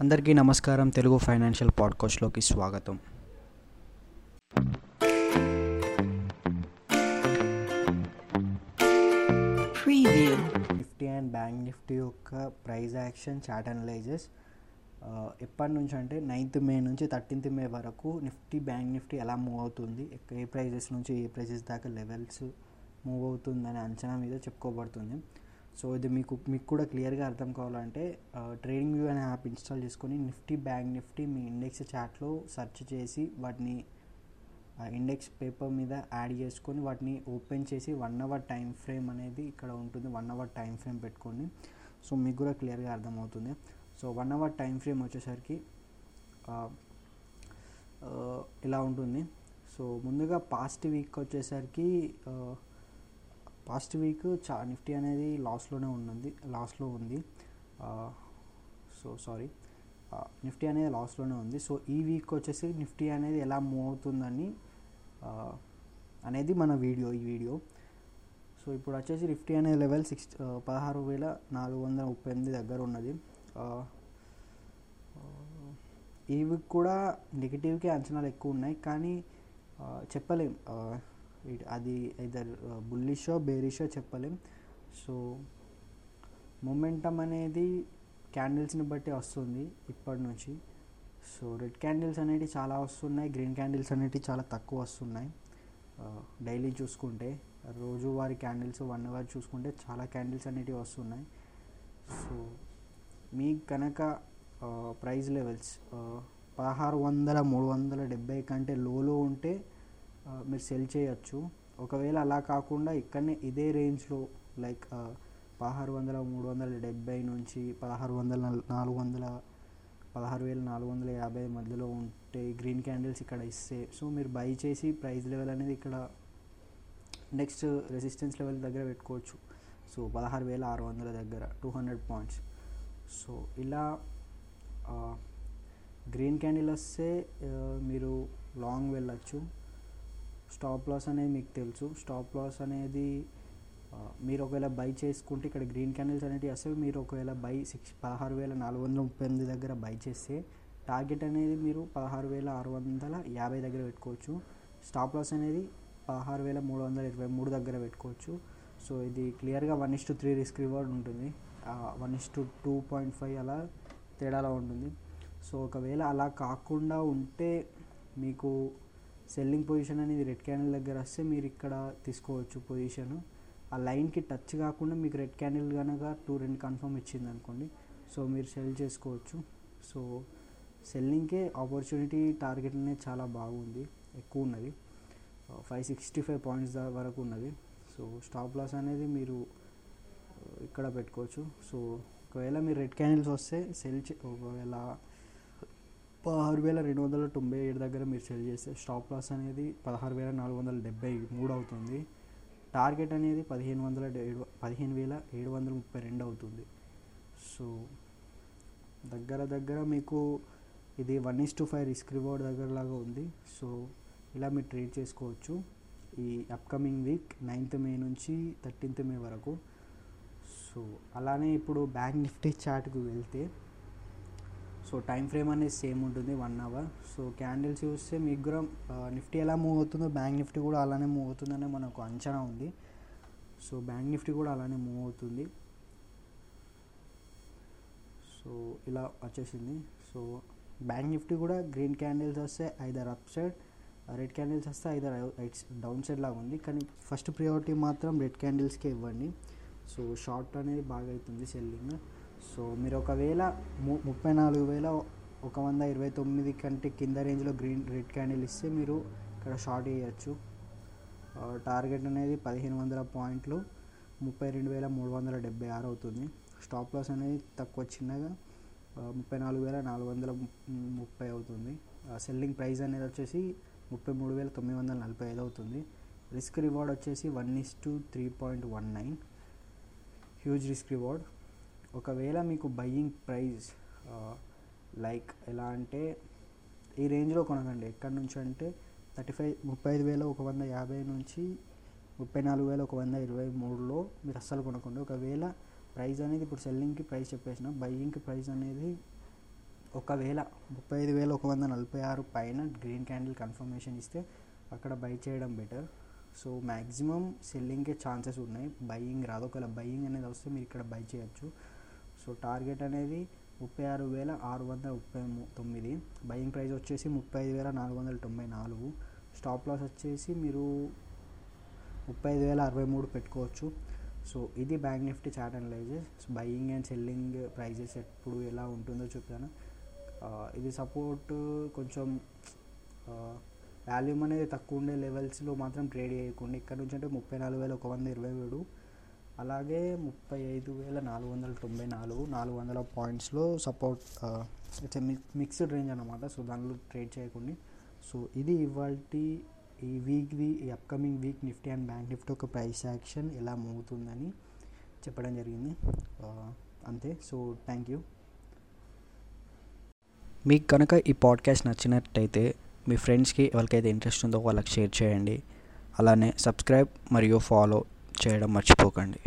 అందరికీ నమస్కారం. తెలుగు ఫైనాన్షియల్ పాడ్కాస్ట్లోకి స్వాగతం. నిఫ్టీ అండ్ బ్యాంక్ నిఫ్టీ యొక్క ప్రైస్ యాక్షన్ చార్ట్ అనలైజెస్ ఎప్పటి నుంచి అంటే నైన్త్ మే నుంచి థర్టీన్త్ మే వరకు నిఫ్టీ బ్యాంక్ నిఫ్టీ ఎలా మూవ్ అవుతుంది? ఏ ప్రైజెస్ నుంచి ఏ ప్రైజెస్ దాకా లెవెల్స్ మూవ్ అవుతుందనే అంచనా మీద చెప్పుకోబడుతుంది. సో ఇది మీకు మీకు కూడా క్లియర్గా అర్థం కావాలంటే ట్రేడింగ్ వ్యూ అనే యాప్ ఇన్స్టాల్ చేసుకొని నిఫ్టీ బ్యాంక్ నిఫ్టీ మీ ఇండెక్స్ చాట్లో సెర్చ్ చేసి వాటిని ఇండెక్స్ పేపర్ మీద యాడ్ చేసుకొని వాటిని ఓపెన్ చేసి వన్ అవర్ టైం ఫ్రేమ్ అనేది ఇక్కడ ఉంటుంది. వన్ అవర్ టైం ఫ్రేమ్ పెట్టుకోండి. సో మీకు కూడా క్లియర్గా అర్థమవుతుంది. So one hour time frame వచ్చేసరికి ఇలా ఉంటుంది. సో ముందుగా పాస్ట్ వీక్ వచ్చేసరికి పాస్ట్ వీక్ చా నిఫ్టీ అనేది లాస్లోనే ఉన్నది లాస్లో ఉంది. So sorry. నిఫ్టీ అనేది లాస్లోనే ఉంది. సో ఈ వీక్ వచ్చేసి నిఫ్టీ అనేది ఎలా మూవ్ అవుతుందని అనేది మన వీడియో ఈ వీడియో. సో ఇప్పుడు వచ్చేసి నిఫ్టీ అనే లెవెల్ సిక్స్ పదహారు వేల నాలుగు వందల ముప్పై ఎనిమిది దగ్గర ఉన్నది. ఈ వీక్ కూడా నెగిటివ్కే అంచనాలు ఎక్కువ ఉన్నాయి. కానీ చెప్పలేం. అది ఇదర్ బుల్లిషో బేరిషో చెప్పలేం. సో మొమెంటం అనేది క్యాండిల్స్ని బట్టి వస్తుంది ఇప్పటి నుంచి. సో రెడ్ క్యాండిల్స్ అనేవి చాలా వస్తున్నాయి. గ్రీన్ క్యాండిల్స్ అనేవి చాలా తక్కువ వస్తున్నాయి. Uh, డైలీ చూసుకుంటే రోజువారి క్యాండిల్స్ వన్ అవర్ చూసుకుంటే చాలా క్యాండిల్స్ అనేటివి వస్తున్నాయి. సో మీకు కనుక uh, ప్రైస్ లెవెల్స్ uh, పదహారు వందల మూడు వందల డెబ్బై కంటే లోలో ఉంటే మీరు సెల్ చేయొచ్చు. ఒకవేళ అలా కాకుండా ఇక్కడనే ఇదే రేంజ్లో లైక్ పదహారు వందల మూడు వందల డెబ్బై నుంచి పదహారు వందల నాలుగు వందల పదహారు వేల నాలుగు వందల యాభై మధ్యలో ఉంటే గ్రీన్ క్యాండిల్స్ ఇక్కడ ఇస్తే. సో మీరు బై చేసి ప్రైస్ లెవెల్ అనేది ఇక్కడ నెక్స్ట్ రెసిస్టెన్స్ లెవెల్ దగ్గర పెట్టుకోవచ్చు. సో పదహారు వేల ఆరు వందల దగ్గర టూ హండ్రెడ్ పాయింట్స్ సో ఇలా గ్రీన్ క్యాండిల్ వస్తే మీరు లాంగ్ వెళ్ళచ్చు. స్టాప్ లాస్ అనేది మీకు తెలుసు. స్టాప్ లాస్ అనేది మీరు ఒకవేళ బై చేసుకుంటే ఇక్కడ గ్రీన్ క్యాండిల్స్ అనేవి వస్తే మీరు ఒకవేళ బై సిక్స్ పదహారు వేల నాలుగు వందల ముప్పై ఎనిమిది దగ్గర బై చేస్తే టార్గెట్ అనేది మీరు పదహారు వేల ఆరు వందల యాభై దగ్గర పెట్టుకోవచ్చు. స్టాప్ లాస్ అనేది పదహారు వేల మూడు వందల ఇరవై మూడు దగ్గర పెట్టుకోవచ్చు. సో ఇది క్లియర్గా one is to three risk reward ఉంటుంది. One is to two point five అలా తేడాలో ఉంటుంది. సో ఒకవేళ అలా కాకుండా ఉంటే మీకు సెల్లింగ్ పొజిషన్ అనేది రెడ్ క్యాండిల్ దగ్గర వస్తే మీరు ఇక్కడ తీసుకోవచ్చు పొజిషన్. ఆ లైన్కి టచ్ కాకుండా మీకు రెడ్ క్యాండిల్ కనుక టూ రెండు కన్ఫర్మ్ ఇచ్చింది అనుకోండి. సో మీరు సెల్ చేసుకోవచ్చు. సో సెల్లింగ్కే ఆపర్చునిటీ టార్గెట్ అనేది చాలా బాగుంది. ఎక్కువ ఉన్నది. ఫైవ్ సిక్స్టీ ఫైవ్ పాయింట్స్ దా వరకు ఉన్నది. సో స్టాప్ లాస్ అనేది మీరు ఇక్కడ పెట్టుకోవచ్చు. సో ఒకవేళ మీరు రెడ్ క్యాండిల్స్ వస్తే సెల్ చే ఒకవేళ పదహారు వేల రెండు వందల తొంభై ఏడు దగ్గర మీరు సెల్ చేస్తే స్టాప్ లాస్ అనేది పదహారు వేల నాలుగు వందల డెబ్బై మూడు అవుతుంది. టార్గెట్ అనేది పదిహేను వందల ఏడు పదిహేను వేల ఏడు వందల ముప్పై రెండు అవుతుంది. సో దగ్గర దగ్గర మీకు ఇది one is to five risk reward దగ్గరలాగా ఉంది. సో ఇలా మీరు ట్రేడ్ చేసుకోవచ్చు. ఈ అప్కమింగ్ వీక్ నైన్త్ మే నుంచి థర్టీన్త్ మే వరకు. సో అలానే ఇప్పుడు బ్యాంక్ నిఫ్టీ చార్ట్కి వెళ్తే సో టైం ఫ్రేమ్ అనేది సేమ్ ఉంటుంది వన్ అవర్ సో క్యాండిల్స్ చూస్తే మీకు కూడా నిఫ్టీ ఎలా మూవ్ అవుతుందో బ్యాంక్ నిఫ్టీ కూడా అలానే మూవ్ అవుతుందనే మనకు అంచనా ఉంది. సో బ్యాంక్ నిఫ్టీ కూడా అలానే మూవ్ అవుతుంది. సో ఇలా వచ్చేసింది. సో బ్యాంక్ నిఫ్టీ కూడా గ్రీన్ క్యాండిల్స్ వస్తే either up side red candles వస్తే ఐదర్ డౌన్ సైడ్ లాగా ఉంది. కానీ ఫస్ట్ ప్రియారిటీ మాత్రం రెడ్ క్యాండిల్స్కే ఇవ్వండి. సో షార్ట్ అనేది బాగా అవుతుంది సెల్లింగ్ సో మీరు ఒకవేళ ము- ముప్పై నాలుగు వేల ఒక వంద ఇరవై తొమ్మిది కంటే కింద రేంజ్లో గ్రీన్ రెడ్ క్యాండిల్ ఇస్తే మీరు ఇక్కడ షార్ట్ వేయచ్చు టార్గెట్ అనేది పదిహేను వందల పాయింట్లు ముప్పై రెండు వేల మూడు వందల డెబ్బై ఆరు అవుతుంది. స్టాప్ లాస్ అనేది తక్కువ చిన్నగా ముప్పై నాలుగు వేల నాలుగు వందల ముప్పై అవుతుంది. సెల్లింగ్ ప్రైస్ అనేది వచ్చేసి ముప్పై మూడు వేల తొమ్మిది వందల నలభై ఐదు అవుతుంది. రిస్క్ రివార్డ్ వచ్చేసి one is to three point one nine. Huge risk reward. ఒకవేళ మీకు బయ్యింగ్ ప్రైస్ లైక్ ఎలా అంటే ఈ రేంజ్లో కొనకండి. ఎక్కడి నుంచి అంటే థర్టీ ఫైవ్ ముప్పై ఐదు వేల ఒక వంద యాభై నుంచి ముప్పై నాలుగు వేల ఒక వంద ఇరవై మూడులో మీరు అస్సలు కొనకండి. ఒకవేళ ప్రైస్ అనేది ఇప్పుడు సెల్లింగ్కి ప్రైస్ చెప్పేసిన బయ్యింగ్కి ప్రైస్ అనేది ఒకవేళ ముప్పై ఐదు వేల ఒక వంద నలభై ఆరు పైన గ్రీన్ క్యాండిల్ కన్ఫర్మేషన్ ఇస్తే అక్కడ బై చేయడం బెటర్ సో మ్యాక్సిమం సెల్లింగ్కే ఛాన్సెస్ ఉన్నాయి. బయ్యింగ్ రాదు. ఒకవేళ బయ్యింగ్ అనేది వస్తే మీరు ఇక్కడ బై చేయొచ్చు. సో టార్గెట్ అనేది ముప్పై ఆరు వేల ఆరు వందల ముప్పై తొమ్మిది. బయింగ్ ప్రైస్ వచ్చేసి ముప్పై ఐదు వేల నాలుగు వందల తొంభై నాలుగు. స్టాప్ లాస్ వచ్చేసి మీరు ముప్పై ఐదు వేల అరవై మూడు పెట్టుకోవచ్చు. సో ఇది bank Nifty chart analyses buying and selling prices ఎప్పుడు ఎలా ఉంటుందో చెప్తాను. ఇది సపోర్ట్ కొంచెం వాల్యూమ్ అనేది తక్కువ ఉండే లెవెల్స్లో మాత్రం ట్రేడ్ చేయకుండా ఇక్కడ నుంచి అంటే ముప్పై నాలుగు వేల ఒక వంద ఇరవై ఏడు. అలాగే ముప్పై ఐదు వేల నాలుగు వందల తొంభై నాలుగు నాలుగు వందల పాయింట్స్లో సపోర్ట్ ఇట్స్ మిక్స్డ్ రేంజ్ అనమాట సో దానిలో ట్రేడ్ చేయకుండా. సో ఇది ఇవాళ ఈ వీక్ది ఈ upcoming week Nifty and bank Nifty ఒక ప్రైస్ యాక్షన్ ఎలా మోగుతుందని చెప్పడం జరిగింది. అంతే. So thank you. మీకు కనుక ఈ పాడ్కాస్ట్ నచ్చినట్టయితే మీ ఫ్రెండ్స్కి ఎవరికైతే ఇంట్రెస్ట్ ఉందో వాళ్ళకి షేర్ చేయండి. అలానే సబ్స్క్రైబ్ మరియు ఫాలో చేయడం మర్చిపోకండి.